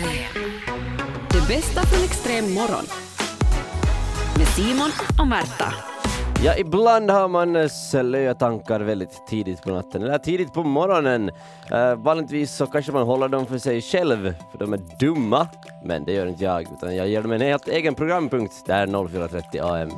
Extrem. Det bästa från extrem morgon. Med Simon och Märta. Ja, ibland har man eh, slöa tankar väldigt tidigt på natten eller tidigt på morgonen. Uh, vanligtvis så kanske man håller dem för sig själv, för de är dumma. Men det gör inte jag, utan jag ger dem en helt egen programpunkt. Det är 04.30 AM.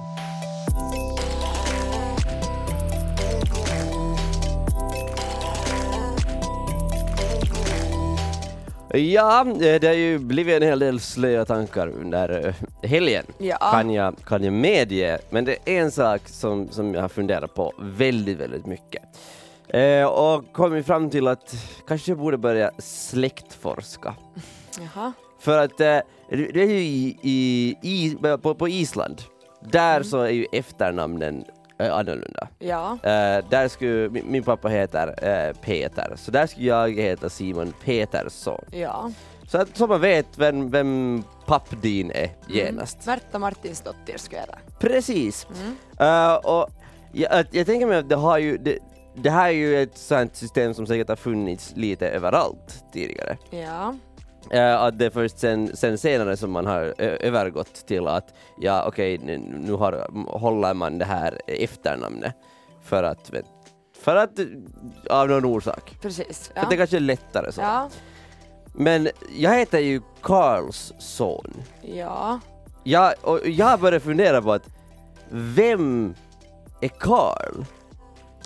Ja, eh, det har ju blivit en hel del slöa tankar under eh, helgen, Ja. kan, jag, kan jag medge. Men det är en sak som, som jag har funderat på väldigt, väldigt mycket. Eh, och kommit fram till att kanske jag borde börja släktforska. Jaha. För att eh, det är ju i, i, i, på, på Island, där så är ju efternamnen eh, annorlunda. Ja. Eh, där skulle, min, min pappa heter eh, Peter, så där skulle jag heta Simon Petersson. Ja. Så att så man vet vem, vem pappdin är genast. Märta Martinsdottir skulle jag heta. Precis. Mm. Eh, och jag, jag tänker mig att det har ju det, det här är ju ett sånt system som säkert har funnits lite överallt tidigare. Ja. Eh, att det är först sen, sen senare som man har övergått till att ja okej nu, nu har, håller man det här efternamnet för att för att av någon orsak. Precis. För Ja. att det kanske är lättare så. Ja. Men jag heter ju Karls son. Ja. Jag, och jag började fundera på att vem är Karl?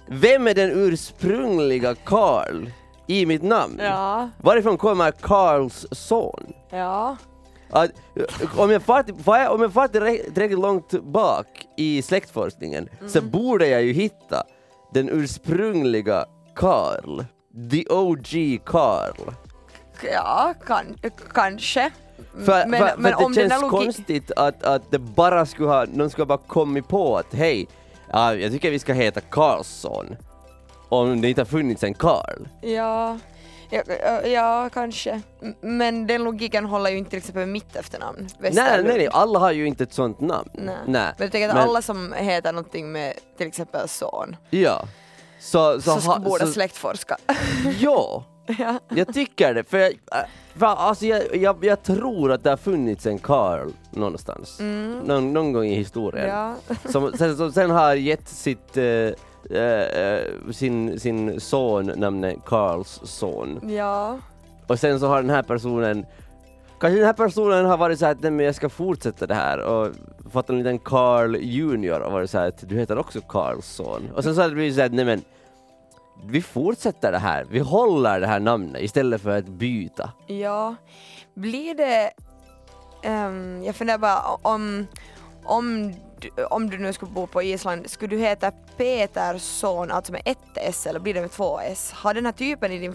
Vem är den ursprungliga Karl i mitt namn? Ja. Varifrån kommer Karls son? Ja. Att, om jag far om jag tillräckligt långt bak i släktforskningen så borde jag ju hitta den ursprungliga Karl. The OG Karl. Ja, kan, kanske. För, men för, för men det om den känns konstigt att, att det bara skulle ha, någon skulle bara kommit på att hej, ja, jag tycker vi ska heta Karlsson. Om det inte har funnits en Karl. Ja. Ja, ja, kanske. Men den logiken håller ju inte till exempel mitt efternamn. Nej, Westerlund. nej, nej, alla har ju inte ett sånt namn. Nej. Men jag tänker att Men- alla som heter någonting med till exempel son, Ja. Så, så, så, ha- borde släktforska. Ja, ja. jag tycker det. För, jag, äh, alltså jag, jag, jag tror att det har funnits en Karl någonstans. Någon, någon gång i historien. Mm. Ja. Som, sen, som sen har gett sitt, eh, eh, sin, sin son namnet Karls son. ja. Och sen så har den här personen Kanske den här personen har varit såhär att nej men jag ska fortsätta det här och fått en liten Carl Junior och varit såhär att du heter också Karlsson. Och sen så har det blivit såhär nej men vi fortsätter det här, vi håller det här namnet istället för att byta. Ja, blir det... ehm, jag funderar bara om, om, du, om du nu skulle bo på Island, skulle du heta Petersson, alltså med ett S eller blir det med två S? Har den här typen i din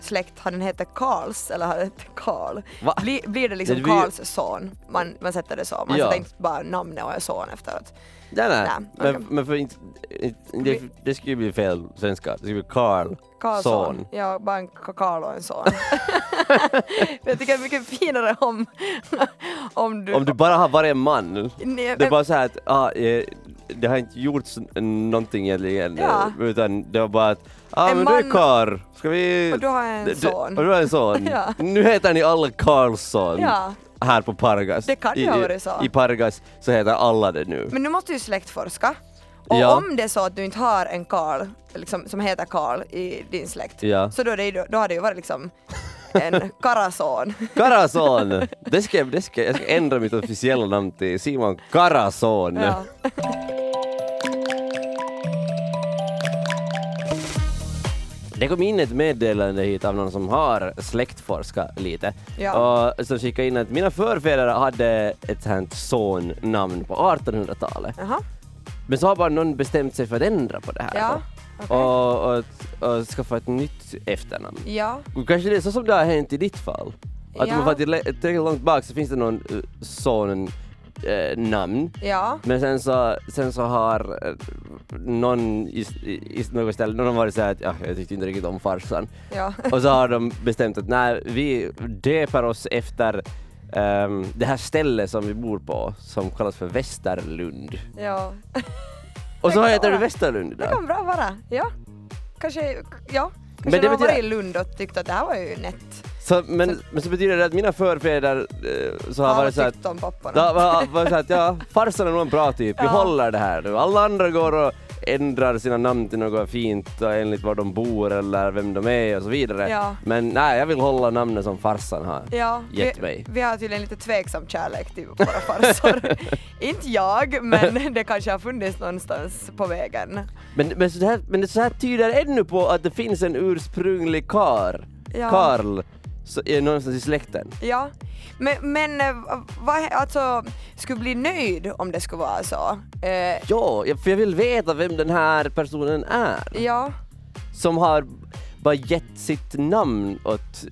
släkt, har den hetat Karls eller har den hetat Karl? Va? Blir, det liksom Det blir- Karls son? Man, man sätter det så, man Ja. sätter inte bara namnet och son efteråt. Nej, nej. Nej, men, men för inte, det, det skulle bli fel svenska, det skulle bli Karl Karlsson. son. Ja, bara en Ka- Karl och en son. jag tycker det är mycket finare om, om du... Om du bara har varit en man, Nej, det är bara så här att ah, eh, det har inte gjorts någonting egentligen Ja. utan det var bara att ah, En men du är man- Karl, ska vi... Och du har en Du- du- son. Och du har en son. Ja. Nu heter ni alla Karlsson Ja, här på Pargas. Det kan ju ha varit så. I Pargas så heter alla det nu. men nu måste ju släktforska. Och Ja. om det är så att du inte har en Karl liksom, som heter Karl i din släkt, Ja. så då, det, då har det ju varit liksom en Karason. Karason! Det ska, jag- det ska, jag ska ändra mitt officiella namn till Simon Karason. Ja. Det kom in ett meddelande hit av någon som har släktforskat lite Ja. och som skickade in att mina förfäder hade ett sånt sonnamn på 1800-talet. Men så har bara någon bestämt sig för att ändra på det här Ja. okej. och, och, och skaffa ett nytt efternamn. Ja. Kanske det är så som det har hänt i ditt fall. Att Ja. om man till- tillräckligt långt bak så finns det någon uh, son eh, namn Ja. men sen så, sen så har eh, någon i, i, i något ställe, någon har varit såhär att ja, jag tyckte inte riktigt om farsan. Ja. Och så har de bestämt att nej, vi döper oss efter ehm, det här stället som vi bor på som kallas för Västerlund. ja. Och så Det kan heter det. Västerlund Det idag. kan bra vara. Ja. Kanske, ja. Kanske Men det de har betyder- i Lund och tyckt att det här var ju nätt. Så, men, men så betyder det att mina förfäder eh, så har Alla varit så att tyckte om papporna. Da, var, var så att ja, farsan är nog en bra typ, vi Ja. håller det här nu. Alla andra går och ändrar sina namn till något fint och enligt var de bor eller vem de är och så vidare. Ja. Men nej, jag vill hålla namnet som farsan har. Ja, Gett vi, mig. vi har tydligen lite tveksam kärlek till våra farsor. Inte jag, men det kanske har funnits någonstans på vägen. Men, men, så här, men det så här tyder ännu på att det finns en ursprunglig kar, Ja. Karl, så, är någonstans i släkten. Ja, men, men eh, vad, alltså, skulle bli nöjd om det skulle vara så. Eh, Ja, jag- för jag vill veta vem den här personen är. ja, Som har bara gett sitt namn åt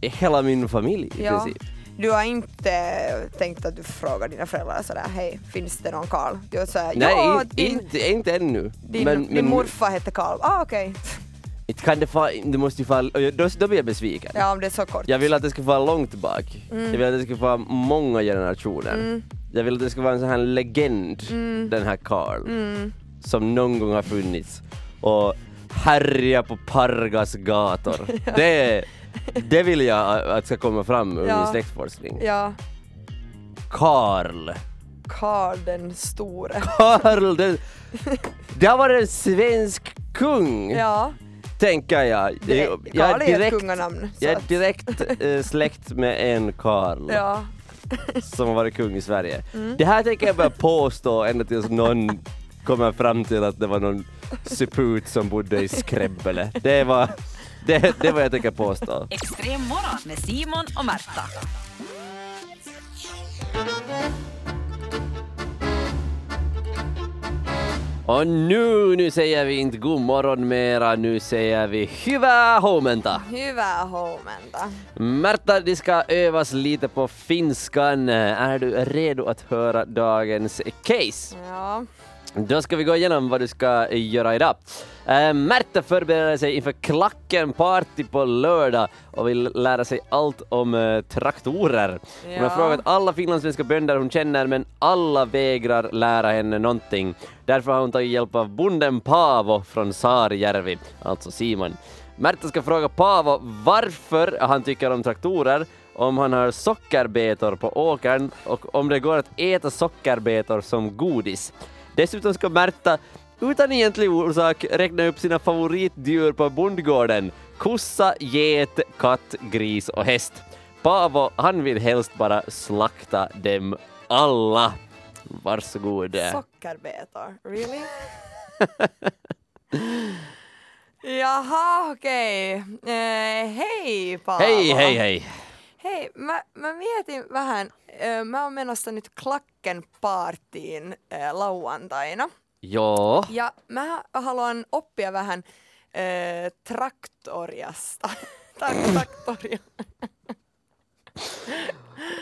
hela min familj i ja. princip. Du har inte tänkt att du frågar dina föräldrar sådär, hej, finns det någon Karl? Du Nej, ja, in, din, inte, inte ännu. din, men, din men morfar hette Karl. Ah, okej. Inte kan det, fa, det måste ju falla, då, då blir jag besviken. Ja, om det är så kort. Jag vill att det ska vara långt bak. Jag vill att det ska vara många generationer. Mm. Jag vill att det ska vara en sån här legend, den här Karl, Mm. som någon gång har funnits och härja på Pargas gator. det, det vill jag att ska komma fram ur Ja. min släktforskning. Ja, Karl. Karl den store. Karl, det, det har varit en svensk kung, Ja, tänker jag. jag Karl är så jag är direkt eh, släkt med en Karl. Ja, som har varit kung i Sverige. Mm. Det här tänker jag bara påstå ända tills någon kommer fram till att det var någon suput som bodde i Skrebbele. Det var det, det var jag tänker påstå. Extrem morgon med Simon och Märta. Och nu, nu säger vi inte god morgon mera, nu säger vi hyvää huomenta. hyvää huomenta. Märta, det ska övas lite på finskan. Är du redo att höra dagens case? Ja, Då ska vi gå igenom vad du ska göra idag. Äh, Märta förbereder sig inför Klacken Party på lördag och vill lära sig allt om eh, traktorer. Hon har Ja. frågat alla finlandssvenska bönder hon känner men alla vägrar lära henne någonting. Därför har hon tagit hjälp av bonden Paavo från Saarijärvi, alltså Simon. Märta ska fråga Paavo varför han tycker om traktorer, om han har sockerbetor på åkern och om det går att äta sockerbetor som godis. Dessutom ska Märta utan egentlig orsak räkna upp sina favoritdjur på bondgården. Kossa, get, katt, gris och häst. Paavo, han vill helst bara slakta dem alla. Varsågod. sockerbetor. Really? Jaha, okej. Eh, hei Paavo. Hei, hei, hei. Hei, mä, mä mietin vähän, mä oon menossa nyt Klakken partiin ö, lauantaina. Joo. Ja mä haluan oppia vähän ö, traktoriasta. Traktoria.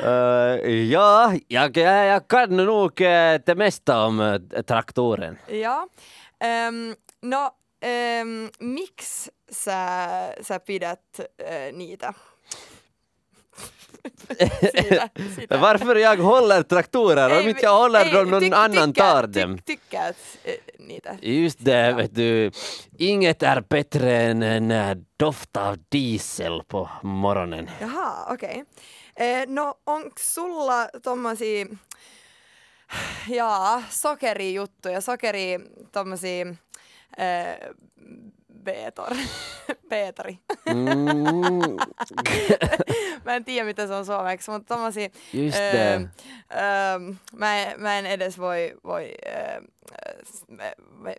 Uh, ja, jag, jag, kan nog det mesta om traktoren. Ja. Um, no, um, miksi sä, sä pidät niitä? Siitä, sitä. Varför jag håller traktorer? Om inte jag håller dem, någon tyck- annan tycker- tar tyck- dem. Tyckät ö, niitä. Just det, vet du. Inget är bättre än en eh, doft av diesel på morgonen. Jaha, okei. Okay. No onks sulla tommosia, jaa, sokerijuttuja, sokeri tommosia äh, beetor, beetori. Mm, mä en tiedä mitä se on suomeksi, mutta tommosia, just det. äh, mä, en, mä en edes voi, voi äh,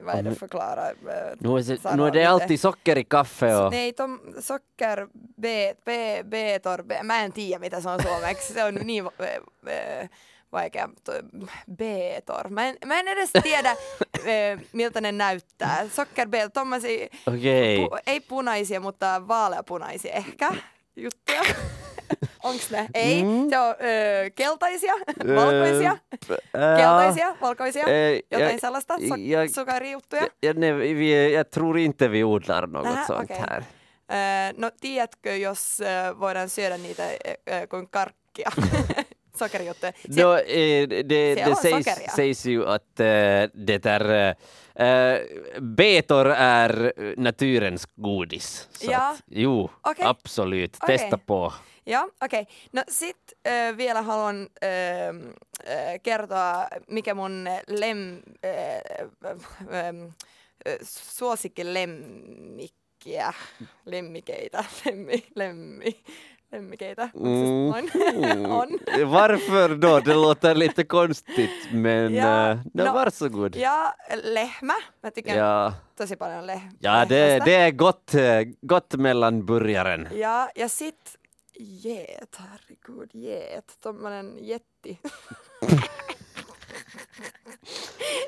vad är det förklara? Nu är, det, nu är det alltid socker i kaffe och... Nej, tom, socker, be, be, be, mä en tiedä mitä se on suomeksi, se on niin eh, vaikea, to- betor. Mä en, mä en edes tiedä miltä ne näyttää. Sockerbetor, tommosia, Okej. pu, ei punaisia, mutta vaaleapunaisia ehkä juttuja. Onks ne? Ei, Mm. se on ö, keltaisia, valkoisia, keltaisia, valkoisia, jotain jag- sellaista, so, sokerijuttuja. Ja, ne, vi, jag tror inte vi odlar något Nähä, sånt okej. här. No tiedätkö, jos voidaan syödä niitä kuin karkkia? sockerjotte. Nå, eh, det, det, Ja, sägs, socker, ja. sägs ju att eh, det är eh, betor är naturens godis. Så Ja. Att, jo, Okej. absolut. Okej. Testa på. Joo, okei. Okay. No sit äh, vielä haluan äh, äh, kertoa, mikä mun lem, äh, äh, äh, suosikkilemmikkiä, lemmikeitä, lemmi, lemmi, lemmikeitä, Mm. on. Varför då? Det låter lite konstigt men Ja, eh, no, varsågod. Ja lehmä, mä tykkään Ja, tosi paljon leh- ja det, det är gott, eh, gott mellan burgaren. Ja, ja sit get, herregud, get, tommonen jetti.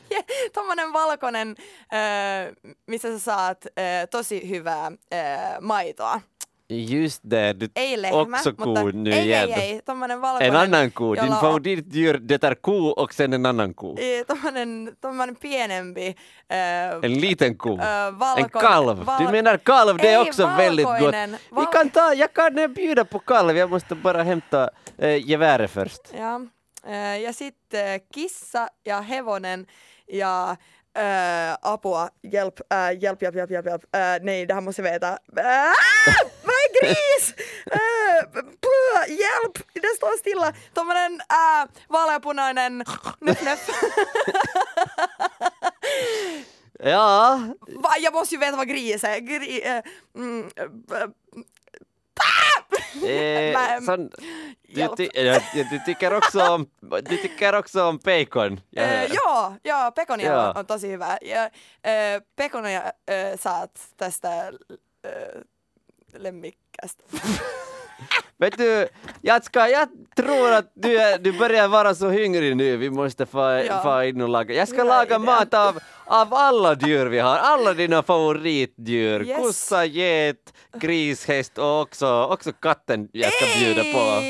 Je- tommonen valkoinen, äh, missä sä saat äh, tosi hyvää äh, maitoa. Just det, du Ei också ko nu ei, igen. ei, ei, tommonen valkoinen. En annan ko. Din favoritdjur det är ko och sen en annan ko. Tommonen, tommonen pienempi. Äh, En liten ko. äh, En valkoinen. kalv. val- Du menar kalv, det är Ei, också väldigt gott. valkoinen. Vi Val- kan ta, jag kan eh, bjuda på kalv, jag måste bara hämta äh, geväret först. Ja, äh, ja sitten kissa ja hevonen ja äh, apua, hjälp, äh, hjälp, hjälp, hjälp, hjälp, hjälp. Äh, nej, det här måste jag veta. Äh, är gris? Äh, puh, hjälp, det står stilla. Tommonen äh, vaaleapunainen nöff, nöff. Ja, Va, jag måste ju veta vad gris är. Gri, äh, mm, äh, eh, sån, du, ty, ja, du, tycker också om, du tycker också om bacon. hör. joo, joo, pekonia Joo. on, tosi hyvä. Ja, äh, pekonia äh, saat tästä äh, lemmikkästä. Vet du, jag, ska, jag tror att du, är, du börjar vara så hungrig nu, vi måste få, Ja. få in och laga. Jag ska Hyvä laga idea. mat av, av alla djur vi har, alla dina favoritdjur. Yes. Kossa, get, gris, häst och också, också katten jag ska bjuda på.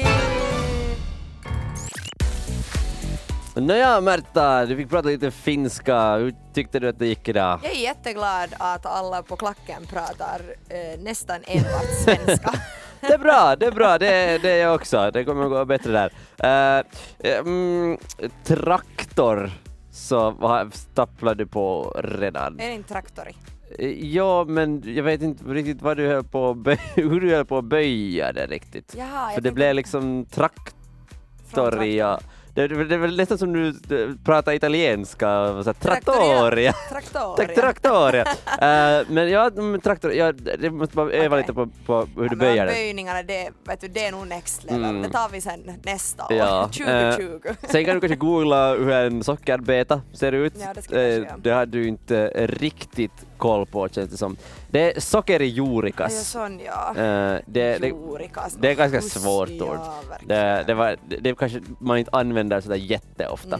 Nåja Märta, du fick prata lite finska. Hur tyckte du att det gick idag? Jag är jätteglad att alla på klacken pratar eh, nästan enbart svenska. Det är bra, det är bra, det, det är jag också. Det kommer att gå bättre där. Eh, mm, traktor så vad stapplar du på redan. är det inte traktori? Eh, Ja, men jag vet inte riktigt vad du höll på att böj- hur du höll på att böja det riktigt. Jaha, För det blev liksom från traktoria. Det, det, det är väl nästan som du eh, pratar italienska, så här, Trattoria. Traktoria. Traktoria. Eh, men ja, men traktor, ja, det måste bara öva Okej. lite på, på hur du böjer det. Böjningarna, det, vet du, det är nog next level. Mm. Det tar vi sen nästa år. Ja, 2020. Sen kan du kanske googla hur en sockerbeta ser ut. Ja, det Eh, göra. det har du inte eh, riktigt koll på känns det som. Det är socker i jurikas. sån ja. Eh, det, det, Jurikas. det är ganska Hus- svårt ja, ord. det, det, var, det, det kanske man inte använder sådär jätteofta.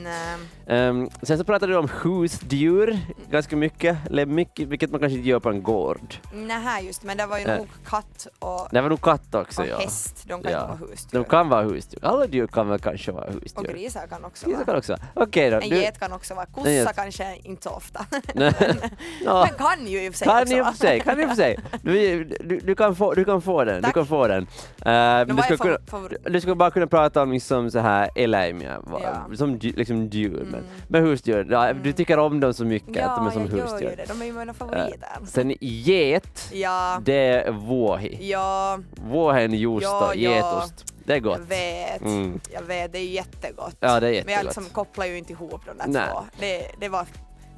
Ehm, sen så pratade du om husdjur ganska mycket, eller mycket, vilket man kanske inte gör på en gård. Nej, just men det var ju Nej. nog katt och, Det var nog katt också och ja. häst. De kan Ja. inte vara husdjur. De kan vara husdjur. Alla djur kan väl kanske vara Och husdjur. grisar kan också Grisar vara. kan också. Okej då. En get kan också vara. Kossa kanske inte så ofta. Nej. Ja. Men kan ju i och för sig Kan också i och vara. för sig, kan i och för sig. Du, du, du, kan, få, du kan få den, Tack. du kan få den. Uh, Men du, ska kunna, du ska bara kunna prata om liksom så här eläimiä, Ja. som liksom djur. Men, Mm. men husdjur, ja, du tycker om dem så mycket att de är Ja, som jag gör ju husdjur. det. De är ju mina Eh, favoriter. sen get, Ja, det är vuohi. ja, Vuohen juusto, Ja, ja. getost. Det är jag gott. vet. Mm. Jag vet, det är jättegott. Ja, det är Men jag jättegott. liksom kopplar ju inte ihop de där Nej. två. Det, det var,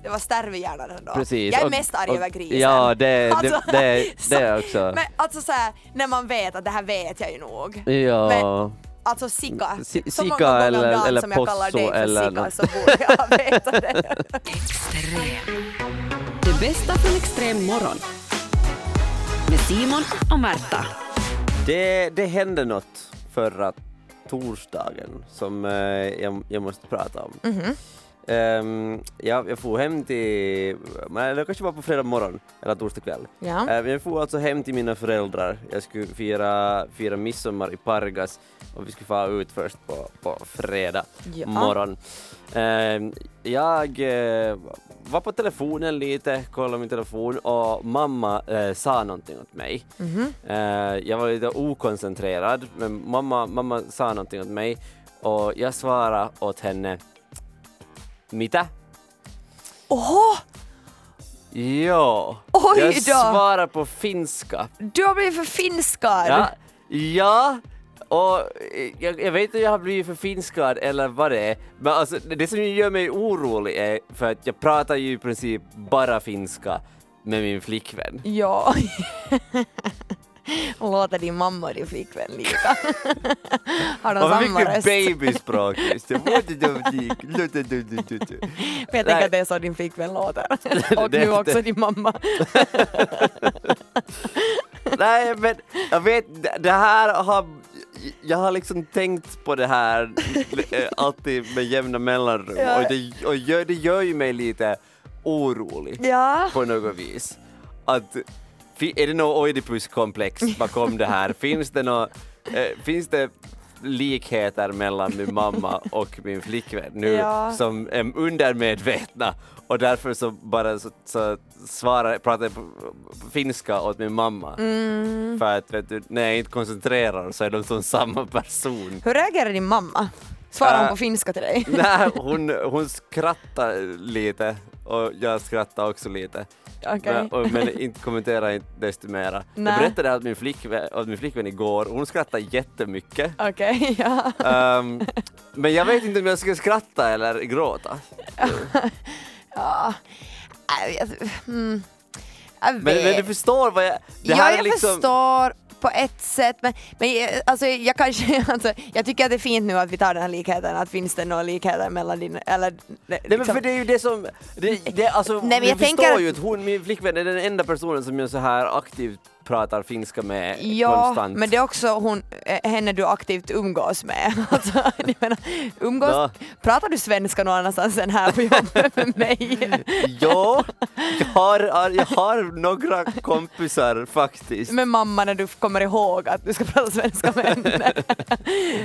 det var stärv i hjärnan ändå. Precis. Jag är Och- mest arg över grisen. Ja, det, Alltså, det, det, så- det är också. Men alltså såhär, när man vet att det här vet jag ju nog. ja. men- Alltså Sika, Si- så många Sika gånger eller- om dagen eller som jag kallar dig för eller Sika något. så borde jag veta det. Det bästa från extrem morgon. Med Simon och Märta. Det, det hände något förra torsdagen som eh, jag, jag måste prata om. Mhm. Ehm, jag, jag får hem till, det kanske var på fredag morgon eller torsdag kväll. Ja. Ehm, jag får alltså hem till mina föräldrar. Jag skulle fira, fira midsommar i Pargas och vi skulle få ut först på, på fredag Ja. morgon. Ehm, jag eh, var på telefonen lite, kollade min telefon och mamma eh, sa någonting åt mig. Mhm. Eh, jag var lite okoncentrerad, men mamma, mamma sa någonting åt mig Och jag svarade åt henne, mitä? Oho! Ja, Oj jag då. svarar på finska. Du har blivit förfinskad! Ja, ja och jag, jag vet inte om jag har blivit förfinskad eller vad det är, men alltså, det som gör mig orolig är för att jag pratar ju i princip bara finska med min flickvän. Ja. Låter din mamma och din flickvän lika? Har de samma mycket röst? babyspråk just det. Jag tänker att det är så din flickvän låter. Och nu också din mamma. Nej men jag vet, det- här har, jag har liksom tänkt på det här eh, alltid med jämna mellanrum Ja. och, det, och gör, det gör ju mig lite orolig Ja. på något vis. Att, är det något Oidipuskomplex bakom det här? Finns det nå, eh, finns det likheter mellan min mamma och min flickvän nu Ja. som är undermedvetna och därför så bara så, så svarar, pratar jag finska åt min mamma. Mm. För att vet du, när jag inte koncentrerar så är de som samma person. Hur reagerar din mamma? Svarar hon Äh. på finska till dig? Nej, hon, hon skrattar lite och jag skrattar också lite. Okej. Men, och, men inte kommenterar inte desto mera. Nej. Jag berättade åt min, flickvän, åt min flickvän igår, hon skrattar jättemycket. Okej, ja. Ehm, men jag vet inte om jag ska skratta eller gråta. ja. Äh, jag, mm. jag Men, vet. men du förstår vad jag... Det ja, här jag är liksom... förstår på ett sätt, men, men jag- alltså, jag kanske, alltså, jag tycker att det är fint nu att vi tar den här likheten, att finns det några likheter mellan din, eller Nej men för det är ju det som, det, det, alltså, Nej, men jag förstår tänker ju att hon, min flickvän är den enda personen som jag så här aktivt pratar finska med Ja, konstant. men det är också hon, eh, henne du aktivt umgås med. Alltså, jag menar, umgås, Ja. Pratar du svenska någon annanstans än här på jobbet med mig? Ja, jag har, jag har några kompisar faktiskt. med mamma när du kommer ihåg att du ska prata svenska med henne.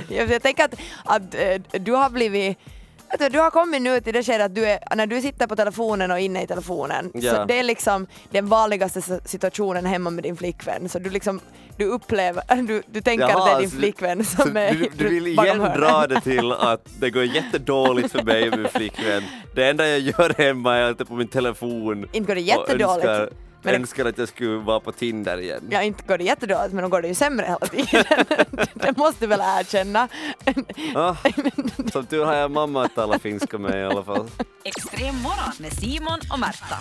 jag, jag tänker att, att eh, du har blivit vet du, du har kommit nu till det skedet att du är, när du sitter på telefonen och inne i telefonen, Ja. så det är liksom den vanligaste situationen hemma med din flickvän. Så du liksom, du upplever, du, du tänker Jaha, att det är din så- flickvän Så som är du, du vill bakom igen hörnet. dra det till att det går jättedåligt för mig och min flickvän. Det enda jag gör hemma är att jag är på min telefon Inte går det och jättedåligt. önskar, Men det- önskar att jag skulle vara på Tinder igen. Ja, inte går det jättedåligt men då går det ju sämre hela tiden. det måste du väl erkänna. Ah, som tur har jag mamma att tala finska med i alla fall. Extrem morgon med Simon och Märta.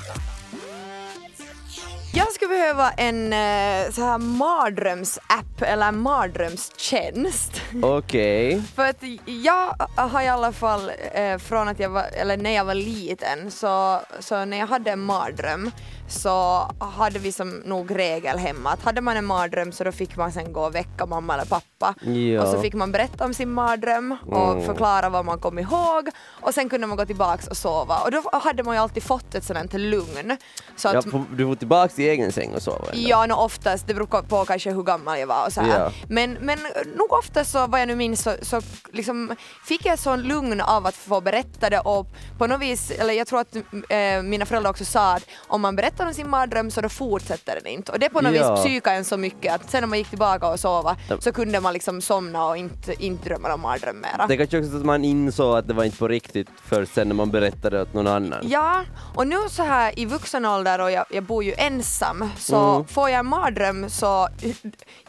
Jag skulle behöva en eh, så här mardrömsapp eller en mardrömstjänst. Okej. För att jag har i alla fall eh, från att jag var, eller när jag var liten, så, så när jag hade en mardröm så hade vi som nog regel hemma att hade man en mardröm så då fick man sen gå och väcka mamma eller pappa Ja. och så fick man berätta om sin mardröm och Mm. förklara vad man kom ihåg och sen kunde man gå tillbaks och sova och då hade man ju alltid fått ett sådant lugn. Så att Ja, du får tillbaka till egen säng och sova? Ja, no, oftast. Det beror på kanske hur gammal jag var och så här. Ja. Men, men nog ofta så, vad jag nu minns, så, så liksom fick jag sån lugn av att få berätta det och på något vis, eller jag tror att eh, mina föräldrar också sa att om man berättar om sin mardröm så då fortsätter den inte. Och det på något Ja. vis psykade en så mycket att sen när man gick tillbaka och sova så kunde man liksom somna och inte, inte drömma om mardröm mera. Det kanske också så att man insåg att det var inte på riktigt först sen när man berättade åt någon annan. Ja, och nu så här i vuxen ålder och jag, jag bor ju ensam så Mm. får jag en mardröm så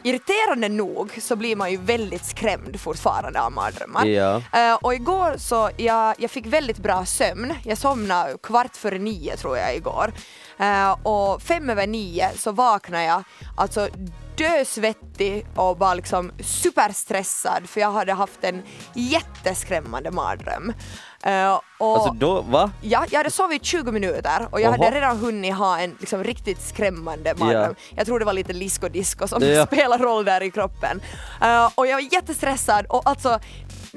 irriterande nog så blir man ju väldigt skrämd fortfarande av mardrömmar. Ja. Eh, och igår så jag, jag fick väldigt bra sömn. Jag somnade kvart före nio tror jag igår. Eh, och fem över nio så vaknade jag alltså dösvettig och bara liksom superstressad för jag hade haft en jätteskrämmande mardröm. Eh, och Alltså då, va? Ja, jag hade sovit 20 minuter och jag Oho. hade redan hunnit ha en liksom, riktigt skrämmande mardröm. Jag tror det var lite och disco som Ja. spelar roll där i kroppen. Eh, och jag var jättestressad och alltså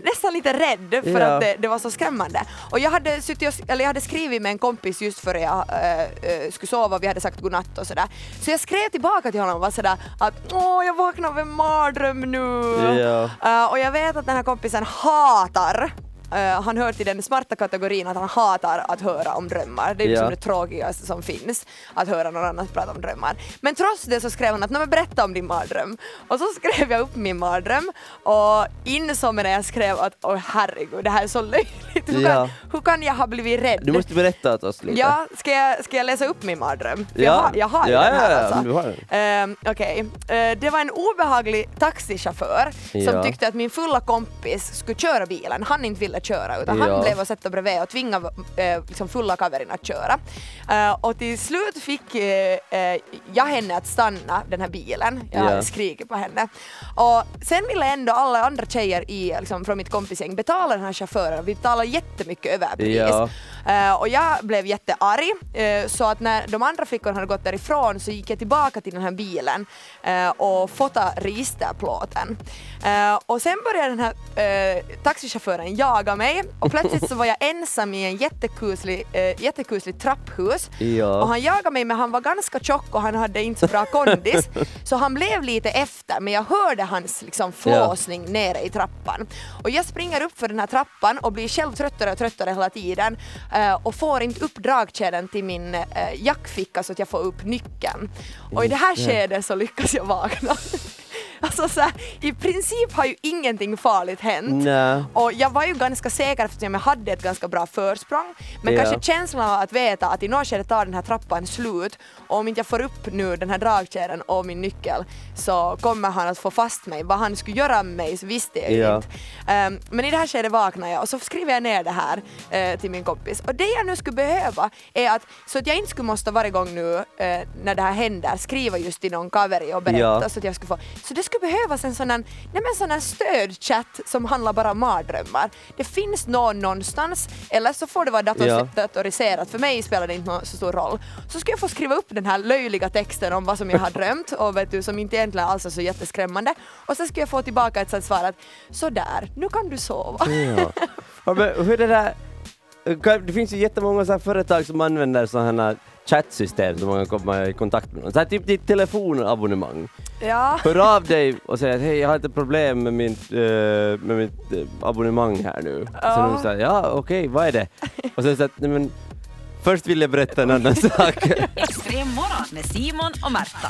nästan lite rädd för Ja. att det, det var så skrämmande. Och jag hade, suttit och, eller jag hade skrivit med en kompis just före jag eh, skulle sova, vi hade sagt godnatt och sådär. Så jag skrev tillbaka till honom och var sådär att åh jag vaknade av en mardröm nu. Ja. Eh, och jag vet att den här kompisen hatar eh, han hör till den smarta kategorin att han hatar att höra om drömmar. Det är liksom Ja. det tråkigaste som finns, att höra någon annan prata om drömmar. Men trots det så skrev han att "Nå, men berätta om din mardröm. Och så skrev jag upp min mardröm och insåg när jag skrev att åh herregud, det här är så löjligt. Hur, Ja. kan, hur kan jag ha blivit rädd? Du måste berätta åt oss lite. Ja, ska jag, ska jag läsa upp min mardröm? För Ja. Jag har, jag har ju Ja, den här ja, ja, alltså. har den. Ehm, Okej, Eh, det var en obehaglig taxichaufför som Ja. tyckte att min fulla kompis skulle köra bilen. Han inte ville köra utan Ja. han blev och sätta bredvid och tvingade eh, liksom fulla kaverin att köra. Eh, och till slut fick eh, eh, jag henne att stanna den här bilen. Jag Ja. skriker på henne. Och sen ville ändå alla andra tjejer i, liksom, från mitt kompisgäng betala den här chauffören. Vi betalade jättemycket överpris. Ja. Eh, och jag blev jättearg, uh, så att när de andra flickorna hade gått därifrån så gick jag tillbaka till den här bilen eh, och fotade registerplåten. Eh, och sen började den här taxichauffören jaga mig och plötsligt så var jag ensam i en jättekuslig, uh, jättekuslig trapphus. Ja. Och han jagade mig men han var ganska tjock och han hade inte så bra kondis så han blev lite efter men jag hörde hans liksom, flåsning nere i trappan. Och jag springer upp för den här trappan och blir själv tröttare och tröttare hela tiden eh, och får inte upp dragkedjan till min eh, jackficka så att jag får upp nyckeln. Och i det här skedet så lyckas jag vakna. Alltså så här, i princip har ju ingenting farligt hänt. Nej. Och jag var ju ganska säker eftersom jag hade ett ganska bra försprång. Men Ja. kanske känslan av att veta att i något skede tar den här trappan slut och om inte jag får upp nu den här dragkedjan och min nyckel så kommer han att få fast mig. Vad han skulle göra med mig så visste jag ju Ja. inte. Ehm, men i det här skedet vaknar jag och så skriver jag ner det här eh, till min kompis. Och det jag nu skulle behöva är att, så att jag inte skulle måste varje gång nu eh, när det här händer skriva just till någon kaveri och berätta Ja. så att jag skulle få. Så det skulle behövas en sån här, nej men sån här stödchatt som handlar bara om mardrömmar. Det finns någon någonstans, eller så får det vara dator- Ja. datoriserat. För mig spelar det inte så stor roll. Så ska jag få skriva upp den här löjliga texten om vad som jag har drömt och vet du, som inte egentligen alls är så jätteskrämmande. Och sen ska jag få tillbaka ett sånt svar att sådär, nu kan du sova. Ja. Ja, men hur det där? Det finns ju jättemånga så här företag som använder sådana här chattsystem som man kan komma i kontakt med någon. Så här typ ditt telefonabonnemang. Ja. Hör av dig och säg att hej jag har ett problem med mitt, eh, med mitt eh, abonnemang här nu. Ja. Så de säger ja okej vad är det? Och sen så att nej men först vill jag berätta en annan sak. Extrem morgon med Simon och Märta.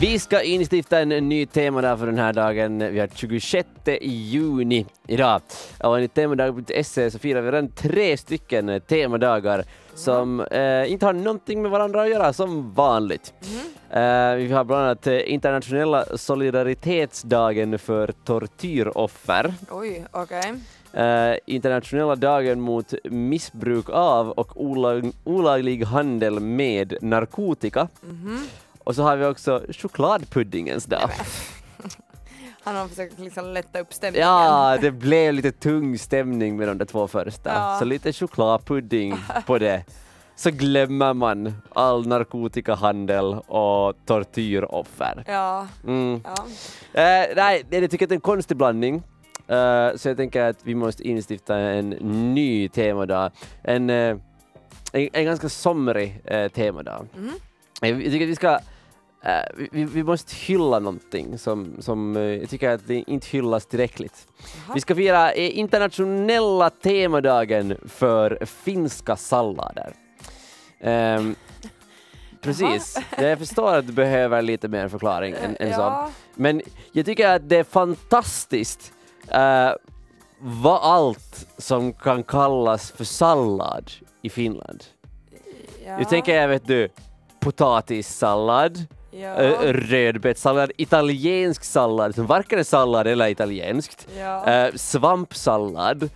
Vi ska instifta en ny temadag för den här dagen. Vi har 26 juni idag. Och enligt temadag.se så firar vi redan tre stycken temadagar som eh, inte har någonting med varandra att göra som vanligt. Eh, vi har bland annat eh, internationella solidaritetsdagen för tortyroffer. Oj, okej. Eh, internationella dagen mot missbruk av och olag, olaglig handel med narkotika. Och så har vi också chokladpuddingens dag. Han har försökt liksom lätta upp stämningen. Ja, det blev lite tung stämning med de där två första. Ja. Så lite chokladpudding på det. Så glömmer man all narkotikahandel och tortyroffer. Ja, Mm. ja. Eh, nej, det jag tycker att det är en konstig blandning. Eh, så jag tänker att vi måste instifta en ny temadag. En, eh, en, en ganska somrig eh, temadag. Jag, jag tycker att vi ska eh, vi- vi, måste hylla någonting som, som eh, jag tycker att det inte hyllas tillräckligt. Jaha. Vi ska fira eh, internationella temadagen för finska sallader. Ehm, precis, jag förstår att du behöver lite mer förklaring än, än så. ja. Men jag tycker att det är fantastiskt uh, vad allt som kan kallas för sallad i Finland. ja. Jag tänker jag vet du, potatissallad, ja. rödbetssallad, italiensk sallad som varken är sallad eller italienskt, ja. svampsallad.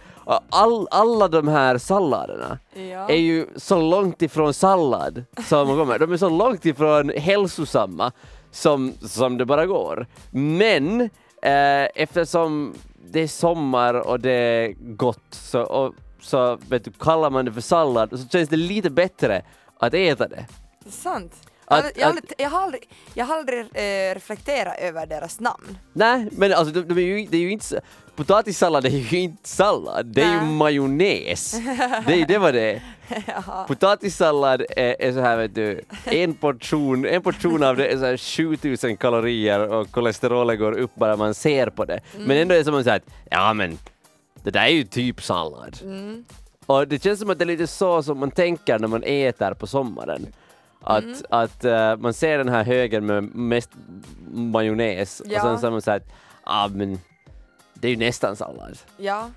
All, alla de här salladerna ja. är ju så långt ifrån sallad som man kommer. De är så långt ifrån hälsosamma som, som det bara går. Men eh, eftersom det är sommar och det är gott så, och, så vet du, kallar man det för sallad så känns det lite bättre att äta det. Det är sant. Jag har Att- jag har att- aldrig, jag har aldrig, jag har aldrig eh, reflekterat över deras namn. Nej, men alltså de, de är ju, det är ju inte, potatissallad är ju inte sallad, det är ju majonnäs. Det är det vad det. Jaha. Potatissallad är, är så här vet du, en portion, en portion av det är så här 7000 kalorier och kolesterolet går upp bara man ser på det. Men ändå är det som man säger att ja men det där är ju typ sallad. Mm. Och det känns som att det är lite så som man tänker när man äter på sommaren. Att, Mm. att eh, man ser den här högen med mest majonnäs Ja. och sen så är man såhär, ah men det är ju nästan sallad. Ja.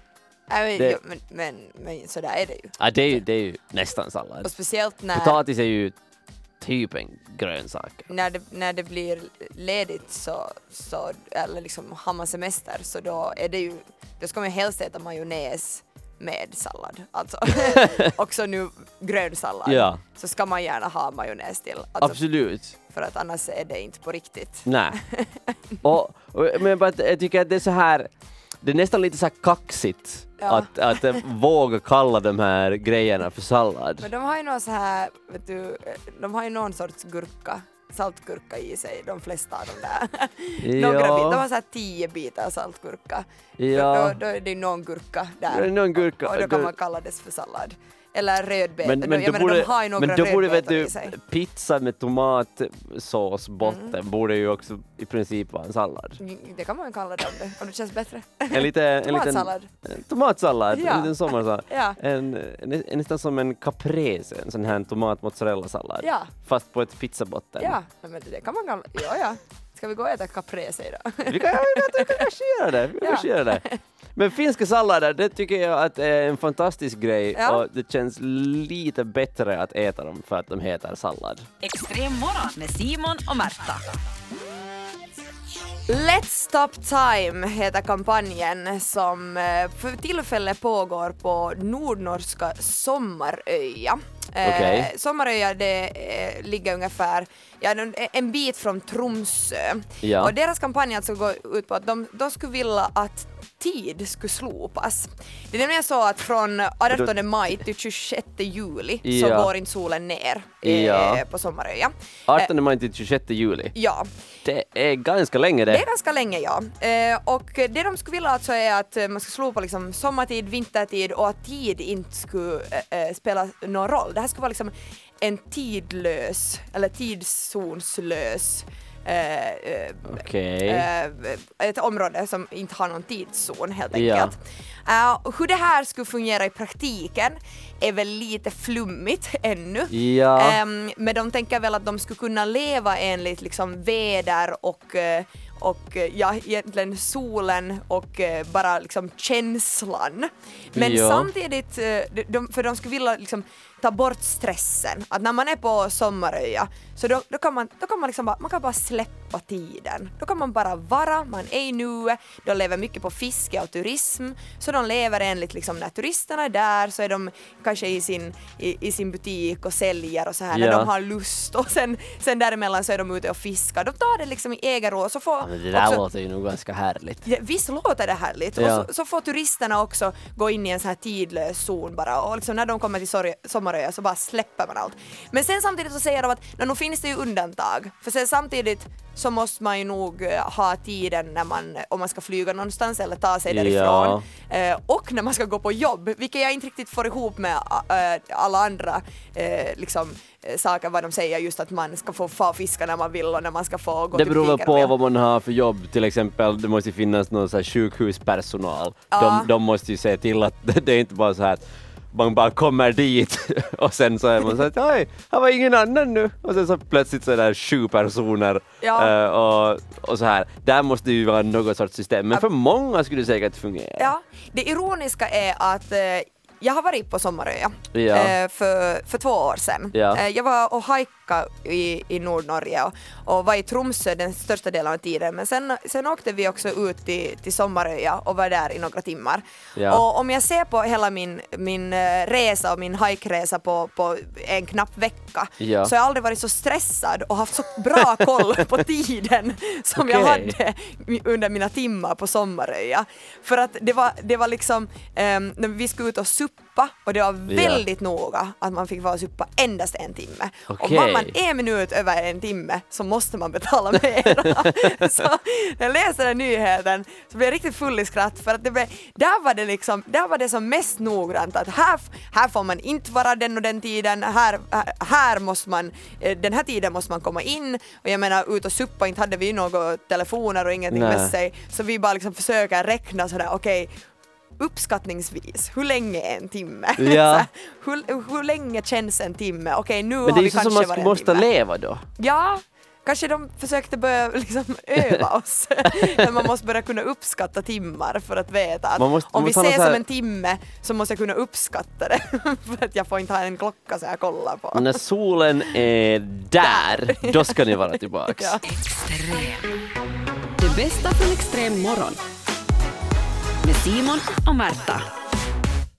Äh, men, Det- jo, men, men, men så där är det ju. Ja, det är ju, det är ju nästan sallad. Och speciellt när, Potatis är ju typ en grönsak. när, det, när det blir ledigt så, så, eller liksom har man semester så då är det ju, då ska man ju helst äta majonnäs med sallad. Alltså också nu grön sallad. Ja, Så ska man gärna ha majonnäs till. Alltså, absolut. för att annars är det inte på riktigt. Nej. och, och, men jag tycker att det är så här, det är nästan lite så här kaxigt Ja. att, att eh, våga kalla de här grejerna för sallad. Men de har ju någon så här, vet du, de har ju någon sorts gurka, saltgurka i sig, de flesta av de där. Några bit, de har så här tio bitar saltgurka. ja. Då, då är det någon gurka Det där. är någon gurka. Och då kan man kalla det för sallad. Eller rödbetor. men, men, jag menar, borde, de har ju några men då borde vet du, pizza med tomatsås botten borde ju också i princip vara en sallad. Det kan man ju kalla det om det, om det känns bättre. En, lite, en liten Tomatsallad. en tomatsallad, Ja. en liten sommarsallad. Ja. En, nästan som en caprese, en sån här tomat-mozzarella-sallad. Ja, Fast på ett pizzabotten. ja. Men det kan man kalla, ja ja. Ska vi gå och äta caprese idag? Vi kan, vi kan kanske göra det. Vi kan Ja. göra det. Men finska sallader, det tycker jag att är en fantastisk grej Ja. och det känns lite bättre att äta dem för att de heter sallad. Extrem morgon med Simon och Märta. Let's Stop Time heter kampanjen som eh, för tillfället pågår på nordnorska Sommaröja. Eh, Okej. Sommaröja det eh, ligger ungefär ja, en- en bit från Tromsö. Ja. Och deras kampanj alltså går ut på att de, de skulle vilja att tid skulle slopas. Det är nämligen så att från 18 maj till 26 juli så Ja. går inte solen ner eh, Ja. på Sommaröja. 18 maj till 26 juli. Ja, Det är ganska länge det. det är ganska länge ja. Eh, och det de skulle vilja alltså är att eh, man ska slopa liksom sommartid, vintertid och att tid inte skulle eh, eh, spela någon roll. Det här skulle vara liksom en tidlös, eller tidszonslös eh, eh, Okej. eh, ett område som inte har någon tidszon helt Ja. enkelt. Eh, hur det här skulle fungera i praktiken är väl lite flummigt ännu. Ja. Ehm, men de tänker väl att de skulle kunna leva enligt liksom väder och, eh, och ja, egentligen solen och bara liksom känslan. Men Ja. samtidigt, de, för de skulle vilja liksom ta bort stressen. Att när man är på sommaröja så då, då kan man, då kan man, liksom bara, man kan bara släppa tiden. Då kan man bara vara, man är i nuet, de lever mycket på fiske och turism, så de lever enligt liksom när turisterna är där så är de kanske i sin, i, i sin butik och säljer och så här när Ja. de har lust och sen, sen däremellan så är de ute och fiskar. De tar det liksom i egen och så får Ja, men det där också, låter ju nog ganska härligt. Ja, visst låter det härligt? Ja. Och så, så får turisterna också gå in i en sån här tidlös zon bara och liksom när de kommer till sorg- Sommaröja så bara släpper man allt. Men sen samtidigt så säger de att "Nå, nu finns det ju undantag. För sen samtidigt så måste man ju nog eh, ha tiden när man, om man ska flyga någonstans eller ta sig Ja. därifrån. Eh, och när man ska gå på jobb, vilket jag inte riktigt får ihop med eh, alla andra liksom, saker vad de säger just att man ska få få fiska när man vill och när man ska få gå Det beror väl på vad man har för jobb, till exempel det måste ju finnas någon så här sjukhuspersonal. Ja. De, de måste ju se till att det är inte bara så här man bara kommer dit och sen så är man så att oj, här var ingen annan nu och sen så plötsligt så är det sju personer Ja. eh, och, och så här. Där måste ju vara något sorts system, men för många skulle det säkert fungera. Ja, det ironiska är att eh, jag har varit på Sommaröja Ja. eh, för, för två år sedan. Ja. Eh, jag var och hajkade i, i Nordnorge och, och var i Tromsö den största delen av tiden men sen, sen åkte vi också ut till, till Sommaröja och var där i några timmar. Ja. Och om jag ser på hela min, min eh, resa och min hajkresa på, på en knapp vecka så har jag aldrig varit så stressad och haft så bra koll på tiden som jag Okej. hade under mina timmar på Sommaröja. För att det var, det var liksom, ehm, när vi skulle ut och suppa och det var väldigt noga att man fick vara och suppa endast en timme. Och Okej. var man en minut över en timme så måste man betala mer. så när jag läste den nyheten så blev jag riktigt full i skratt för att det blev, där var det liksom, där var det som mest noggrant att här, här får man inte vara den och den tiden, här, här måste man, eh, den här tiden måste man komma in och jag menar ut och suppa inte hade vi några telefoner och ingenting Nej. med sig så vi bara liksom försöker räkna sådär okej uppskattningsvis, hur länge är en timme? Ja. Här, hur, hur länge känns en timme? Okej, nu Men har det är vi ju så kanske som man varit en måste timme. leva då. Ja, kanske de försökte börja liksom öva oss. Men man måste börja kunna uppskatta timmar för att veta att måste- om vi ses här- om en timme så måste jag kunna uppskatta det. för att jag får inte ha en klocka så jag kollar på. När solen är där, då ska ni vara tillbaks. Ja. Det bästa från extrem morgon. Med Simon och Märta.